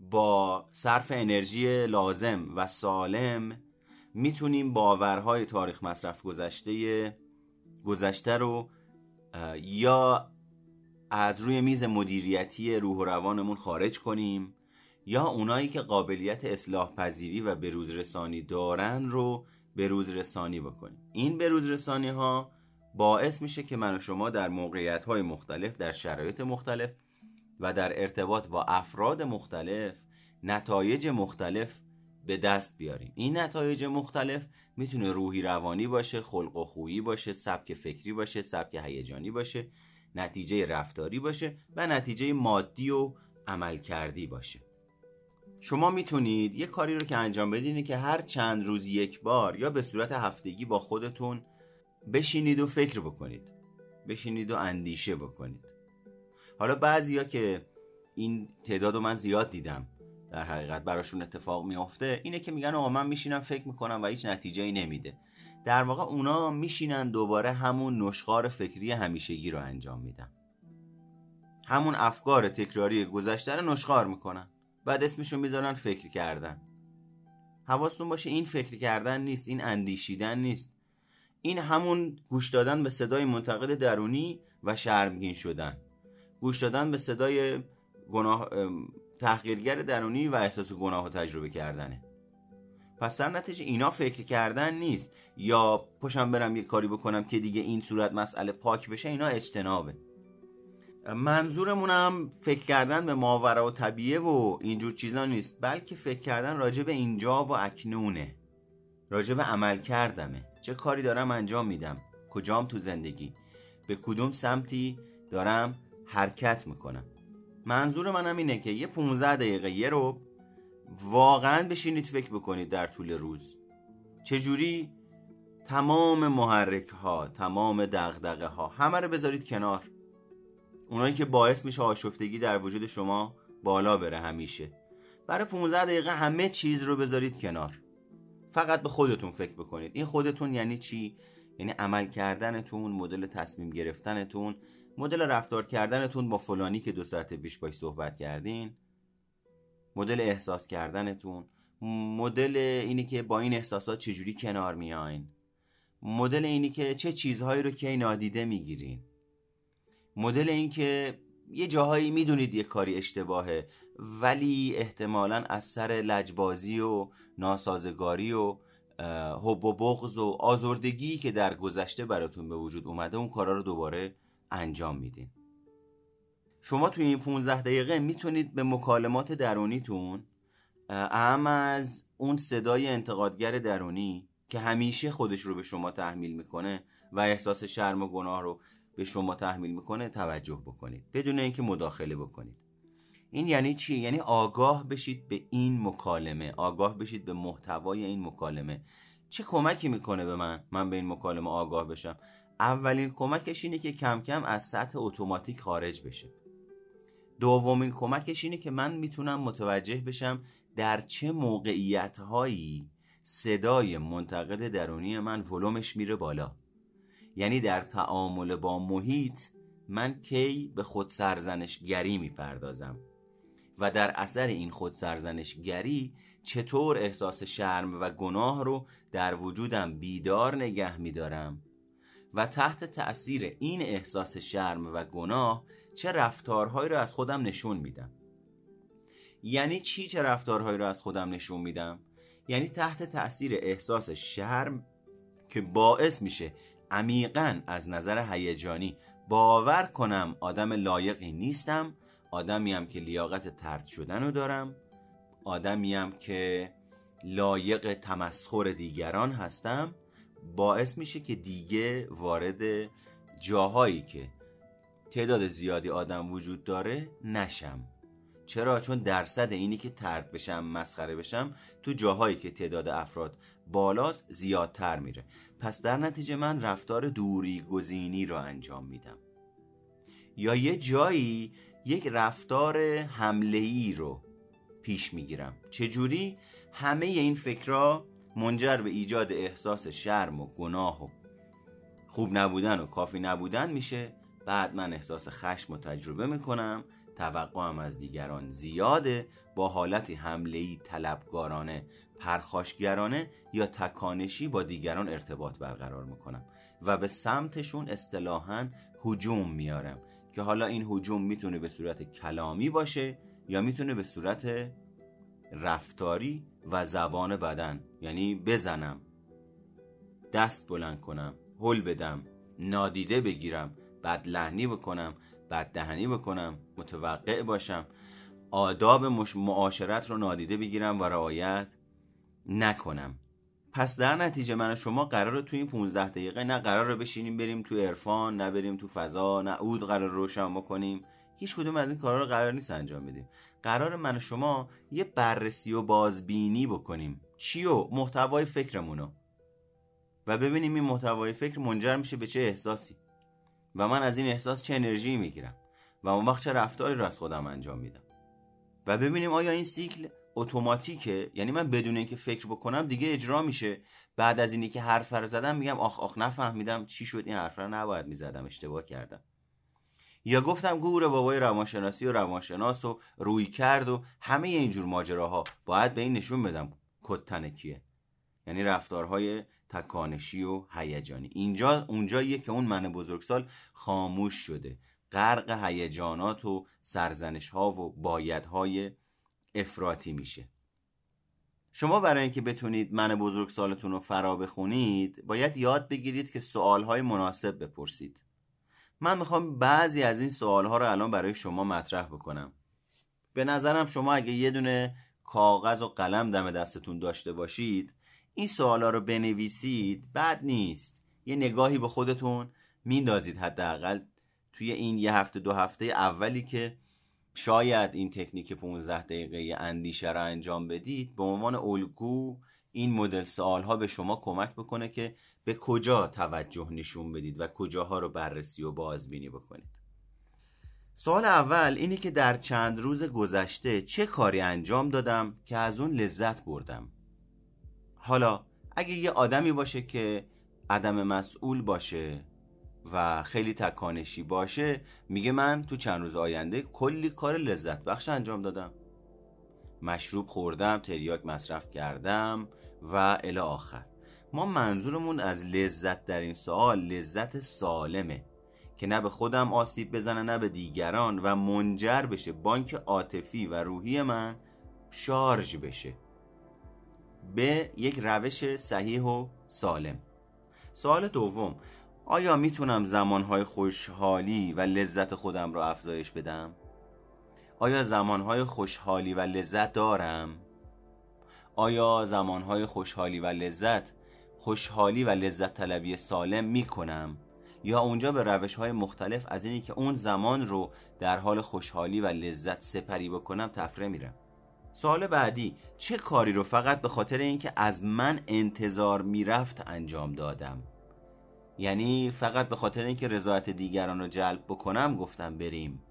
با صرف انرژی لازم و سالم می‌تونیم باورهای تاریخ مصرف گذشته گذشته رو یا از روی میز مدیریتی روح و روانمون خارج کنیم یا اونایی که قابلیت اصلاح پذیری و بروز رسانی دارن رو بروز رسانی بکنیم. این بروز رسانی ها باعث میشه که من و شما در موقعیت های مختلف در شرایط مختلف و در ارتباط با افراد مختلف نتایج مختلف به دست بیاریم. این نتایج مختلف می‌تونه روحی روانی باشه خلق و خویی باشه سبک فکری باشه سبک هیجانی باشه نتیجه رفتاری باشه و نتیجه مادی و عمل کردی باشه. شما می‌تونید یه کاری رو که انجام بدین که هر چند روز یک بار یا به صورت هفتگی با خودتون بشینید و فکر بکنید. بشینید و اندیشه بکنید. حالا بعضیا که این تعداد رو من زیاد دیدم در حقیقت براشون اتفاق میافته اینه که میگن آقا من میشینم فکر می‌کنم و هیچ نتیجه ای نمیده. در واقع اونا میشینن دوباره همون نشخار فکری همیشگی رو انجام میدن. همون افکار تکراری گذشته رو نشخار می‌کنن. بعد اسمشو می‌ذارن فکر کردن. حواستون باشه این فکر کردن نیست این اندیشیدن نیست. این همون گوش دادن به صدای منتقد درونی و شرمگین شدن. گوش دادن به صدای گناه تحقیرگر درونی و احساس گناه و تجربه کردنه. پس در نتیجه اینا فکر کردن نیست. یا پشم برم یه کاری بکنم که دیگه این صورت مسئله پاک بشه اینا اجتنابه. منظورمونم فکر کردن به ماورا و طبیعه و اینجور چیزا نیست بلکه فکر کردن راجع به اینجا و اکنونه. راجع به عمل کردمه. چه کاری دارم انجام میدم؟ کجام تو زندگی؟ به کدوم سمتی دارم حرکت می‌کنم؟ منظور منم اینه که یه 15 دقیقه یه رو واقعا بشینید فکر بکنید در طول روز. چجوری؟ تمام محرک ها تمام دغدغه ها همه رو بذارید کنار. اونایی که باعث میشه آشفتگی در وجود شما بالا بره همیشه. برای 15 دقیقه همه چیز رو بذارید کنار. فقط به خودتون فکر بکنید. این خودتون یعنی چی؟ یعنی عمل کردنتون مدل تصمیم گرفتنتون مدل رفتار کردنتون با فلانی که دو ساعت پیش باش صحبت کردین. مدل احساس کردنتون. مدل اینی که با این احساسات چجوری کنار میاین. مدل اینی که چه چیزهایی رو که نادیده می‌گیرین. مدل این که یه جاهایی می‌دونید یه کاری اشتباهه ولی احتمالا از سر لجبازی و ناسازگاری و حب و بغض و آزردگی که در گذشته براتون به وجود اومده اون کارا رو دوباره انجام میدین. شما توی این 15 دقیقه می‌تونید به مکالمات درونیتون اهم از اون صدای انتقادگر درونی که همیشه خودش رو به شما تحمیل می‌کنه و احساس شرم و گناه رو به شما تحمیل می‌کنه توجه بکنید. بدون اینکه مداخله بکنید. این یعنی چی؟ یعنی آگاه بشید به این مکالمه. آگاه بشید به محتوای این مکالمه. چه کمکی می‌کنه به من؟ من به این مکالمه آگاه بشم. اولین کمکش اینه که کم کم از سطح اتوماتیک خارج بشه. دومین کمکش اینه که من می‌تونم متوجه بشم در چه موقعیت هایی صدای منتقد درونی من ولومش میره بالا. یعنی در تعامل با محیط من کی به خود سرزنش گری می‌پردازم و در اثر این خود سرزنش گری چطور احساس شرم و گناه رو در وجودم بیدار نگه میدارم و تحت تأثیر این احساس شرم و گناه چه رفتارهایی رو از خودم نشون میدم. یعنی چی چه رفتارهایی رو از خودم نشون میدم؟ یعنی تحت تأثیر احساس شرم که باعث میشه عمیقا از نظر هیجانی باور کنم آدم لایقی نیستم آدمیم که لیاقت ترد شدن رو دارم آدمیم که لایق تمسخر دیگران هستم باعث میشه که دیگه وارد جاهایی که تعداد زیادی آدم وجود داره نشم. چرا؟ چون درصد اینی که ترد بشم مسخره بشم تو جاهایی که تعداد افراد بالاست زیادتر میره. پس در نتیجه من رفتار دوری گزینی رو انجام میدم. یا یه جایی یک رفتار حمله ای رو پیش می‌گیرم. چجوری؟ همه این فکرها منجر به ایجاد احساس شرم و گناه و خوب نبودن و کافی نبودن میشه. بعد من احساس خشم و تجربه می‌کنم. توقعم از دیگران زیاده. با حالتی حمله‌ای طلبگارانه پرخاشگرانه یا تکانشی با دیگران ارتباط برقرار می‌کنم. و به سمتشون اصطلاحا هجوم میارم. که حالا این هجوم می‌تونه به صورت کلامی باشه یا می‌تونه به صورت رفتاری و زبان بدن یعنی بزنم دست بلند کنم هل بدم نادیده بگیرم بد لحنی بکنم بد دهنی بکنم متوقع باشم آداب معاشرت رو نادیده بگیرم و رعایت نکنم. پس در نتیجه من و شما قرار تو این 15 دقیقه نه قرار بشینیم بریم تو عرفان نه بریم تو فضا نه اود قرار روشن بکنیم. هیچ کدوم از این کارا رو قرار نیست انجام بدیم. قرار من و شما یه بررسی و بازبینی بکنیم. چی و محتوای فکرمونو. و ببینیم این محتوای فکر منجر میشه به چه احساسی. و من از این احساس چه انرژی می‌گیرم. و اون وقت چه رفتاری رو از خودم انجام میدم. و ببینیم آیا این سیکل اتوماتیکه؟ یعنی من بدون اینکه فکر بکنم دیگه اجرا میشه. بعد از اینی که حرف رو زدم میگم آخ آخ نفهمیدم چی شد. این حرف رو نباید می‌زدم. اشتباه کردم. یا گفتم گور بابای روانشناسی و روانشناس و روی کرد و همه اینجور ماجراها باید به این نشون بدم کتنکیه یعنی رفتارهای تکانشی و هیجانی. اینجا اونجاییه که اون من بزرگسال خاموش شده. غرق هیجانات و سرزنش ها و بایدهای افراطی میشه. شما برای اینکه بتونید من بزرگسالتون رو فرا بخونید باید یاد بگیرید که سوالهای مناسب بپرسید. من می‌خوام بعضی از این سوالها رو الان برای شما مطرح بکنم. به نظرم شما اگه یه دونه کاغذ و قلم دم دستتون داشته باشید این سوالا رو بنویسید بد نیست. یه نگاهی به خودتون میندازید حداقل توی این یه هفته دو هفته اولی که شاید این تکنیک 15 دقیقه اندیشه رو انجام بدید به عنوان الگو این مدل سوال ها به شما کمک بکنه که به کجا توجه نشون بدید و کجاها رو بررسی و بازبینی بکنید؟ سوال اول اینه که در چند روز گذشته چه کاری انجام دادم که از اون لذت بردم؟ حالا اگه یه آدمی باشه که عدم مسئول باشه و خیلی تکانشی باشه میگه من تو چند روز آینده کلی کار لذت بخش انجام دادم. مشروب خوردم تریاک مصرف کردم و الی آخر. ما منظورمون از لذت در این سوال لذت سالمه که نه به خودم آسیب بزنه نه به دیگران و منجر بشه بانک عاطفی و روحی من شارژ بشه به یک روش صحیح و سالم سوال دوم آیا می‌تونم زمانهای خوشحالی و لذت خودم را افزایش بدم؟ آیا زمانهای خوشحالی و لذت دارم؟ آیا زمانهای خوشحالی و لذت خوشحالی و لذت طلبی سالم می‌کنم؟ یا اونجا به روش های مختلف از اینی که اون زمان رو در حال خوشحالی و لذت سپری بکنم تفره میرم. سوال بعدی چه کاری رو فقط به خاطر اینکه از من انتظار می‌رفت انجام دادم؟ یعنی فقط به خاطر اینکه رضایت دیگران رو جلب بکنم گفتم بریم.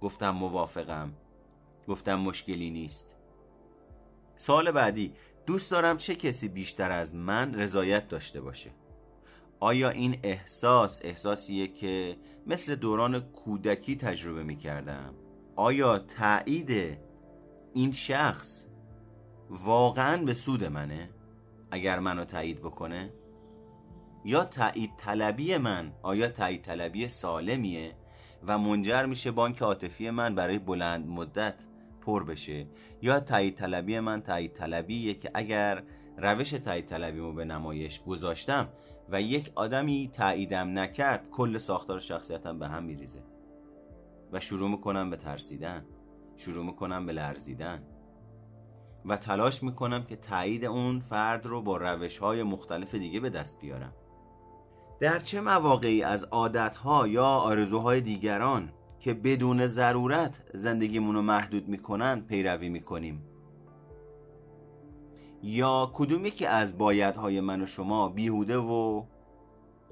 گفتم موافقم. گفتم مشکلی نیست. سوال بعدی دوست دارم چه کسی بیشتر از من رضایت داشته باشه. آیا این احساس احساسیه که مثل دوران کودکی تجربه می کردم آیا تایید این شخص واقعا به سود منه اگر منو تایید بکنه؟ یا تایید طلبی من آیا تایید طلبی سالمیه و منجر میشه بانک عاطفی من برای بلند مدت پر بشه. یا تایید طلبی من تایید طلبیه که اگر روش تایید طلبیمو به نمایش گذاشتم و یک آدمی تاییدم نکرد کل ساختار شخصیتم به هم میریزه. و شروع می‌کنم به ترسیدن. شروع می‌کنم به لرزیدن. و تلاش می‌کنم که تایید اون فرد رو با روش های مختلف دیگه به دست بیارم. در چه مواقعی از عادتها یا آرزوهای دیگران که بدون ضرورت زندگیمون رو محدود می‌کنن پیروی می‌کنیم. یا کدوم یکی از بایدهای من و شما بیهوده و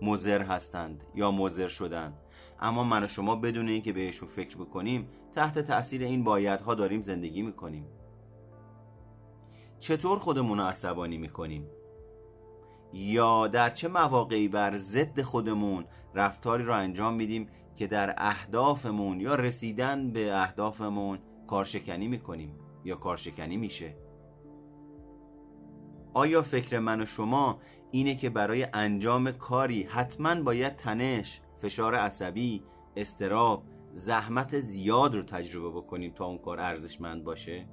مزر هستند یا مزر شدن. اما من و شما بدون اینکه بهشون فکر بکنیم تحت تاثیر این بایدها داریم زندگی می‌کنیم. چطور خودمون رو عصبانی می‌کنیم؟ یا در چه مواقعی بر ضد خودمون رفتاری رو انجام میدیم که در اهدافمون یا رسیدن به اهدافمون کارشکنی می‌کنیم یا کارشکنی میشه آیا فکر من و شما اینه که برای انجام کاری حتما باید تنش، فشار عصبی، استراب، زحمت زیاد رو تجربه بکنیم تا اون کار ارزشمند باشه؟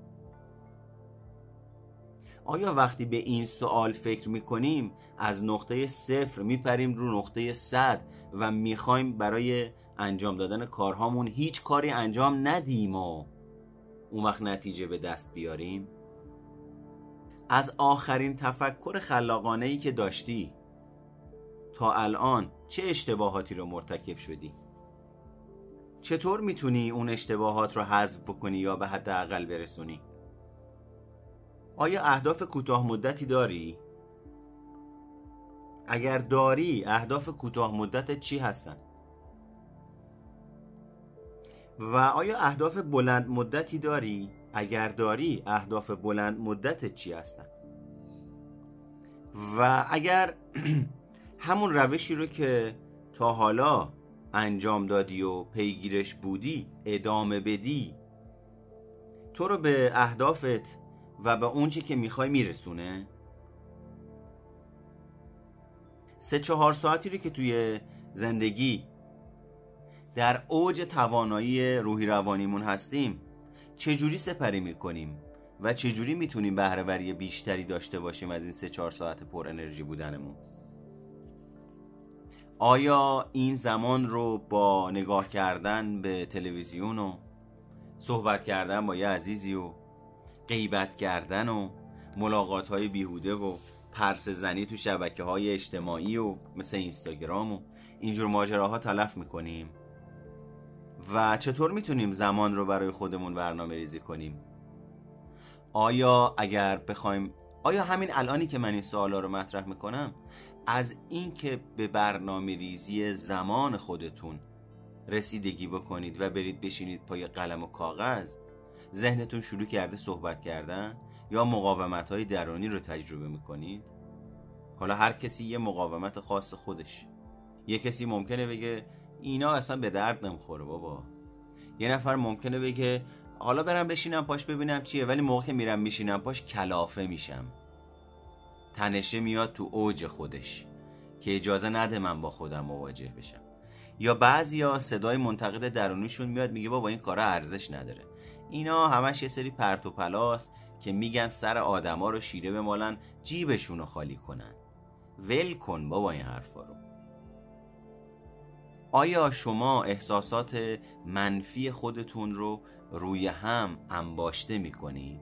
آیا وقتی به این سوال فکر می‌کنیم از نقطه صفر میپریم رو نقطه صد و می‌خوایم برای انجام دادن کارهامون هیچ کاری انجام ندیم و اون وقت نتیجه به دست بیاریم؟ از آخرین تفکر خلاقانه ای که داشتی تا الان چه اشتباهاتی رو مرتکب شدی؟ چطور می‌تونی اون اشتباهات رو حذف بکنی یا به حداقل برسونی؟ آیا اهداف کوتاه مدتی داری؟ اگر داری اهداف کوتاه مدت چی هستن؟ و آیا اهداف بلند مدتی داری؟ اگر داری اهداف بلند مدت چی هستن؟ و اگر همون روشی رو که تا حالا انجام دادی و پیگیرش بودی ادامه بدی تو رو به اهدافت و به اونچه که می‌خوای میرسونه سه چهار ساعتی رو که توی زندگی در اوج توانایی روحی روانیمون هستیم. چجوری سپری می‌کنیم و چجوری می‌تونیم بهرهوری بیشتری داشته باشیم از این سه چهار ساعت پر انرژی بودنمون؟ آیا این زمان رو با نگاه کردن به تلویزیون و صحبت کردن با یه عزیزی و غیبت کردن و ملاقات های بیهوده و پرس زنی تو شبکه های اجتماعی و مثل اینستاگرام و اینجور ماجراها تلف می‌کنیم؟ و چطور می‌تونیم زمان رو برای خودمون برنامه ریزی کنیم؟ آیا اگر بخوایم آیا همین الانی که من این سوالا رو مطرح می‌کنم از اینکه به برنامه ریزی زمان خودتون رسیدگی بکنید و برید بشینید پای قلم و کاغذ ذهنتون شروع کرده صحبت کردن یا مقاومت های درونی رو تجربه می‌کنید؟ حالا هر کسی یه مقاومت خاص خودش. یه کسی ممکنه بگه اینا اصلا به درد نمی‌خوره بابا. یه نفر ممکنه بگه حالا برم بشینم پاش ببینم چیه ولی موقع میرم میشینم پاش کلافه میشم. تنشه میاد تو اوج خودش که اجازه نده من با خودم مواجه بشم. یا بعضیا صدای منتقد درونیشون میاد میگه بابا این کارا ارزش نداره. اینا همش یه سری پرت و پلاس که میگن سر آدما رو شیره بمالن جیبشون رو خالی کنن. ول کن بابا این حرفا رو. آیا شما احساسات منفی خودتون رو روی هم انباشته می کنید؟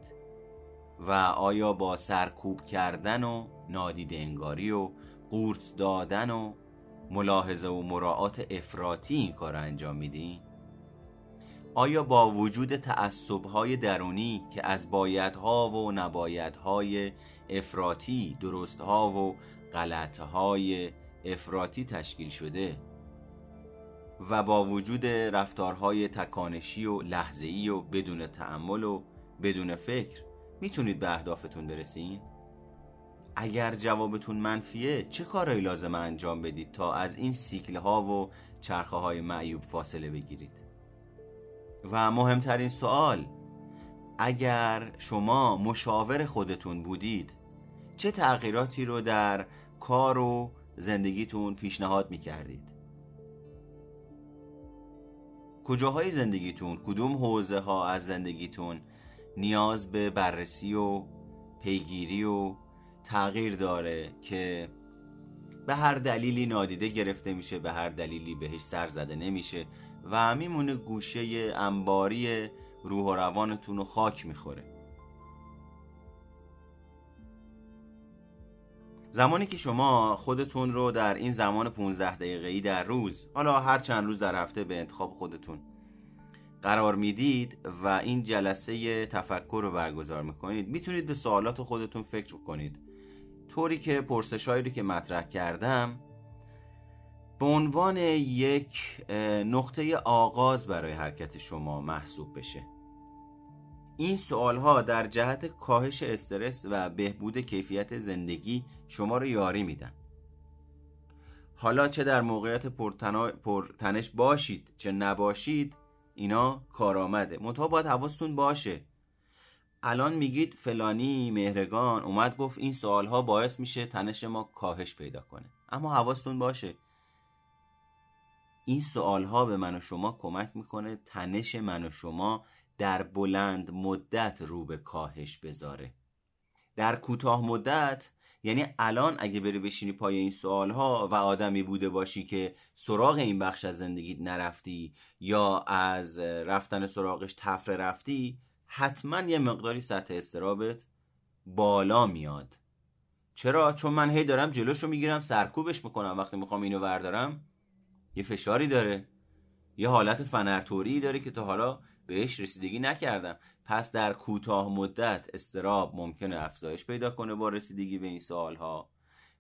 و آیا با سرکوب کردن و نادید انگاری و قورت دادن و ملاحظه و مراعات افراطی این کار انجام میدین؟ آیا با وجود تعصبهای درونی که از بایدها و نبایدهای افراطی درستها و غلطهای افراطی تشکیل شده و با وجود رفتارهای تکانشی و لحظه‌ای و بدون تعمل و بدون فکر می‌تونید به اهدافتون برسین؟ اگر جوابتون منفیه چه کارهایی لازم انجام بدید تا از این سیکل ها و چرخه های معیوب فاصله بگیرید و مهمترین سوال اگر شما مشاور خودتون بودید چه تغییراتی رو در کار و زندگیتون پیشنهاد می‌کردید کجاهای زندگیتون؟ کدوم حوزه ها از زندگیتون نیاز به بررسی و پیگیری و تغییر داره که به هر دلیلی نادیده گرفته میشه به هر دلیلی بهش سر زده نمیشه و میمونه گوشه انباری روح و روانتون رو خاک می‌خوره. زمانی که شما خودتون رو در این زمان 15 دقیقه‌ای در روز حالا هر چند روز در هفته به انتخاب خودتون قرار می‌دید و این جلسه تفکر رو برگزار می‌کنید می‌تونید به سوالات خودتون فکر کنید. طوری که پرسش رو که مطرح کردم به عنوان یک نقطه آغاز برای حرکت شما محسوب بشه. این سوال ها در جهت کاهش استرس و بهبود کیفیت زندگی شما رو یاری میدن. حالا چه در موقعیت پرتنش باشید چه نباشید اینا کارآمده. منتها باید حواستون باشه. الان میگید فلانی مهرگان اومد گفت این سوال ها باعث میشه تنش ما کاهش پیدا کنه. اما حواستون باشه. این سوال ها به من و شما کمک می‌کنه تنش من و شما در بلند مدت رو به کاهش بذاره. در کوتاه مدت یعنی الان اگه بری بشینی پای این سوال ها و آدمی بوده باشی که سراغ این بخش از زندگیت نرفتی یا از رفتن سراغش تفره رفتی حتما یه مقداری سطح استرابت بالا میاد. چرا؟ چون من هی دارم جلوشو می‌گیرم سرکوبش می‌کنم. وقتی می‌خوام اینو وردارم یه فشاری داره. یه حالت فنرتوری داره که تا حالا بهش رسیدگی نکردم. پس در کوتاه مدت استراب ممکنه افزایش پیدا کنه با رسیدگی به این ها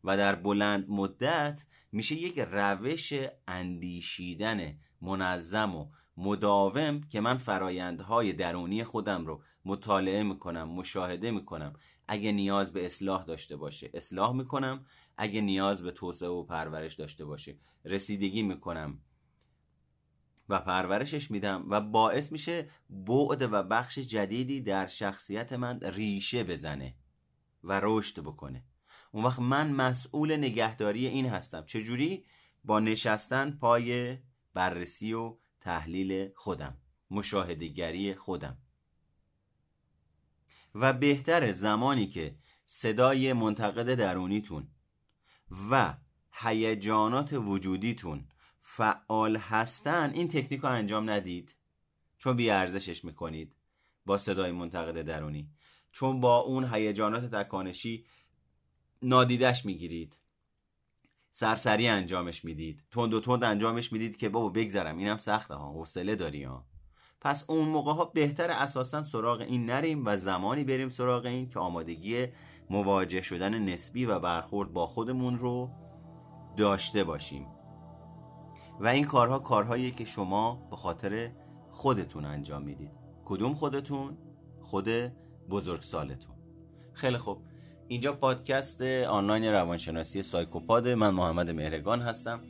و در بلند مدت میشه یک روش اندیشیدن منظم و مداوم که من فرایندهای درونی خودم رو مطالعه می‌کنم مشاهده می‌کنم. اگه نیاز به اصلاح داشته باشه اصلاح می‌کنم. اگه نیاز به توسعه و پرورش داشته باشه رسیدگی می‌کنم. و پرورشش میدم و باعث میشه بعد و بخش جدیدی در شخصیت من ریشه بزنه و رشد بکنه. اون وقت من مسئول نگهداری این هستم. چجوری؟ با نشستن پای بررسی و تحلیل خودم مشاهدگری خودم. و بهتر زمانی که صدای منتقد درونیتون و هیجانات وجودیتون فعال هستن این تکنیک رو انجام ندید. چون بیارزشش می‌کنید. با صدای منتقد درونی. چون با اون هیجانات تکانشی نادیدش می‌گیرید. سرسری انجامش می‌دید. تند و تند انجامش می‌دید که بابا بگذرم اینم سخته ها حوصله داری ها. پس اون موقع ها بهتر اساسا سراغ این نریم و زمانی بریم سراغ این که آمادگی مواجه شدن نسبی و برخورد با خودمون رو داشته باشیم. و این کارها کارهایی که شما به خاطر خودتون انجام می‌دید. کدوم خودتون؟ خود بزرگسالتون. خیلی خوب. اینجا پادکست آنلاین روانشناسی سایکوپاد من محمد مهرگان هستم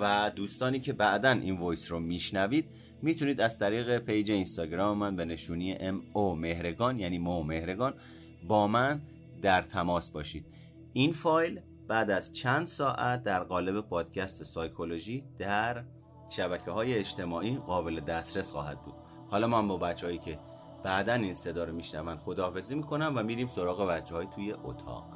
و دوستانی که بعدا این voice رو میشنوید می‌تونید از طریق پیج اینستاگرام من به نشونی M O مهرگان یعنی مو مهرگان با من در تماس باشید. این فایل بعد از چند ساعت در قالب پادکست سایکولوژی در شبکه های اجتماعی قابل دسترس خواهد بود. حالا من با بچههایی که بعدا این صدا رو میشنون خداحافظی می‌کنم و میریم سراغ بچه های توی اتاق.